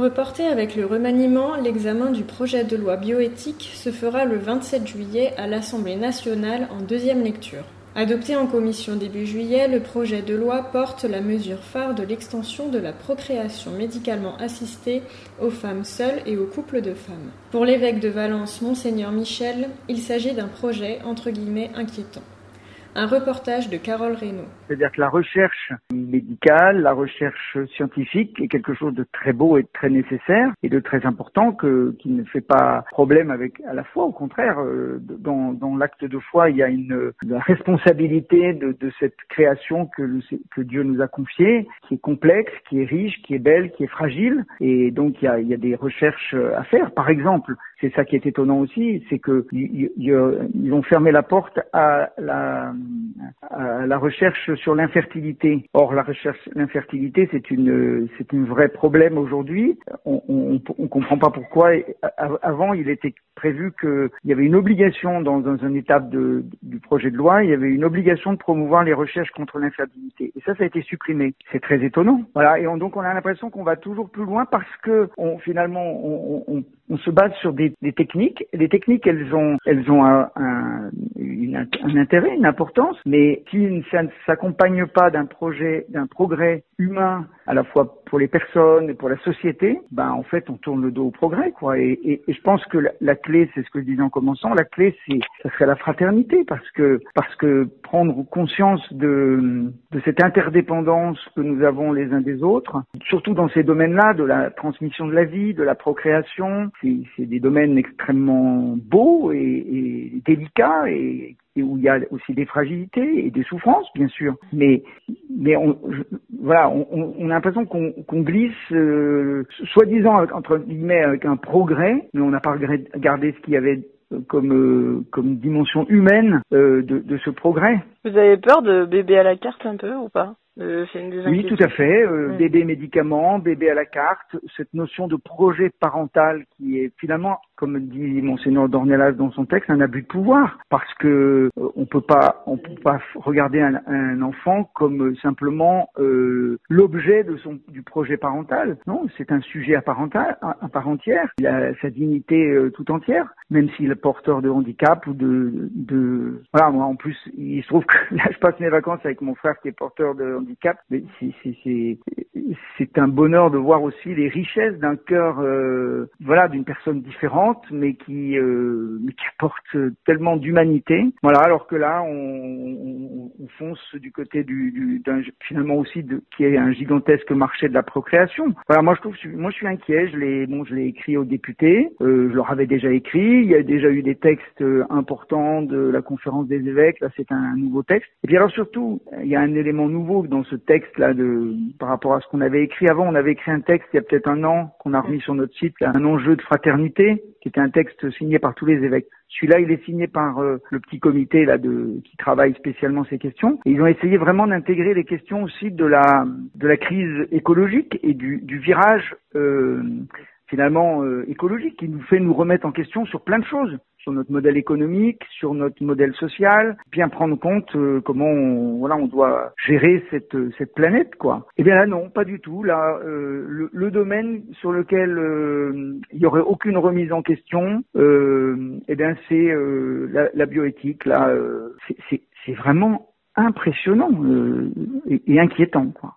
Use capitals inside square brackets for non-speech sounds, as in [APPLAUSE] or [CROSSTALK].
Reporté avec le remaniement, l'examen du projet de loi bioéthique se fera le 27 juillet à l'Assemblée nationale en deuxième lecture. Adopté en commission début juillet, le projet de loi porte la mesure phare de l'extension de la procréation médicalement assistée aux femmes seules et aux couples de femmes. Pour l'évêque de Valence, Monseigneur Michel, il s'agit d'un projet entre guillemets inquiétant. Un reportage de Carole Reynaud. C'est-à-dire que la recherche médicale, la recherche scientifique est quelque chose de très beau et de très nécessaire et de très important que, qui ne fait pas problème avec à la foi. Au contraire, euh, dans, dans l'acte de foi, il y a une, une responsabilité de, de, cette création que, que Dieu nous a confiée, qui est complexe, qui est riche, qui est belle, qui est fragile. Et donc il y a, il y a des recherches à faire. Par exemple, c'est ça qui est étonnant aussi, c'est que ils, ils ont fermé la porte à la à la recherche sur l'infertilité. Or, la recherche l'infertilité, c'est une c'est un vrai problème aujourd'hui. On, on, on comprend pas pourquoi. Avant, il était prévu qu'il y avait une obligation dans, dans une étape de, du projet de loi, il y avait une obligation de promouvoir les recherches contre l'infertilité. Et ça, ça a été supprimé. C'est très étonnant. Voilà. Et on, donc, on a l'impression qu'on va toujours plus loin parce que on, finalement, on, on, on, se base sur des, des, techniques. Les techniques, elles ont, elles ont un, un, un intérêt, une importance, mais qui ne s'accompagnent pas d'un projet, d'un progrès humain à la fois pour les personnes et pour la société, ben en fait on tourne le dos au progrès quoi. Et, je pense que la, la clé, c'est ce que je disais en commençant, la clé c'est ça serait la fraternité parce que parce que prendre conscience de de cette interdépendance que nous avons les uns des autres, surtout dans ces domaines-là de la transmission de la vie, de la procréation, c'est des domaines extrêmement beaux et, et délicats et et où il y a aussi des fragilités et des souffrances, bien sûr. Mais, mais on, je, voilà, on, on, a l'impression qu'on glisse, euh, soi-disant entre guillemets, avec un progrès, mais on n'a pas regardé ce qu'il y avait comme euh, comme dimension humaine euh, de, de ce progrès. Vous avez peur de bébé à la carte un peu ou pas? Euh, oui, tout à fait. Euh, Bébé médicaments, bébé à la carte, cette notion de projet parental qui est finalement, comme dit monseigneur Dornelas dans son texte, un abus de pouvoir, parce que euh, on peut pas, on peut pas regarder un, enfant comme simplement euh, l'objet de son du projet parental. Non, c'est un sujet à part, à part entière. Il a sa dignité euh, tout entière, même s'il est porteur de handicap ou de, de voilà. Moi, en plus, il se trouve que [LAUGHS] là, je passe mes vacances avec mon frère qui est porteur de handicap, mais c'est un bonheur de voir aussi les richesses d'un cœur, euh, voilà, d'une personne différente, mais qui, euh, qui apporte tellement d'humanité. Voilà, alors que là, on, on, on fonce du côté du, du d'un finalement aussi de, qui est un gigantesque marché de la procréation. Voilà, moi je trouve, moi je suis inquiet. Je l'ai, bon, je l'ai écrit aux députés. Euh, je leur avais déjà écrit. Il y a déjà eu des textes importants de la conférence des évêques. Là, c'est un nouveau texte. Et puis alors surtout, il y a un élément nouveau dans ce texte-là de par rapport à ce qu'on avait écrit avant. On avait écrit un texte il y a peut-être un an qu'on a remis sur notre site, un enjeu de fraternité, qui était un texte signé par tous les évêques. Celui-là, il est signé par euh, le petit comité là de qui travaille spécialement ces questions. Ils ont essayé vraiment d'intégrer les questions aussi de la de la crise écologique et du, du virage euh, finalement euh, écologique qui nous fait nous remettre en question sur plein de choses sur notre modèle économique, sur notre modèle social, bien prendre compte euh, comment on, voilà on doit gérer cette cette planète quoi. Eh bien là non, pas du tout. Là euh, le, le, domaine sur lequel euh, il y aurait aucune remise en question, euh, eh bien c'est euh, la, la, bioéthique. Là c'est c'est vraiment impressionnant et, et inquiétant quoi.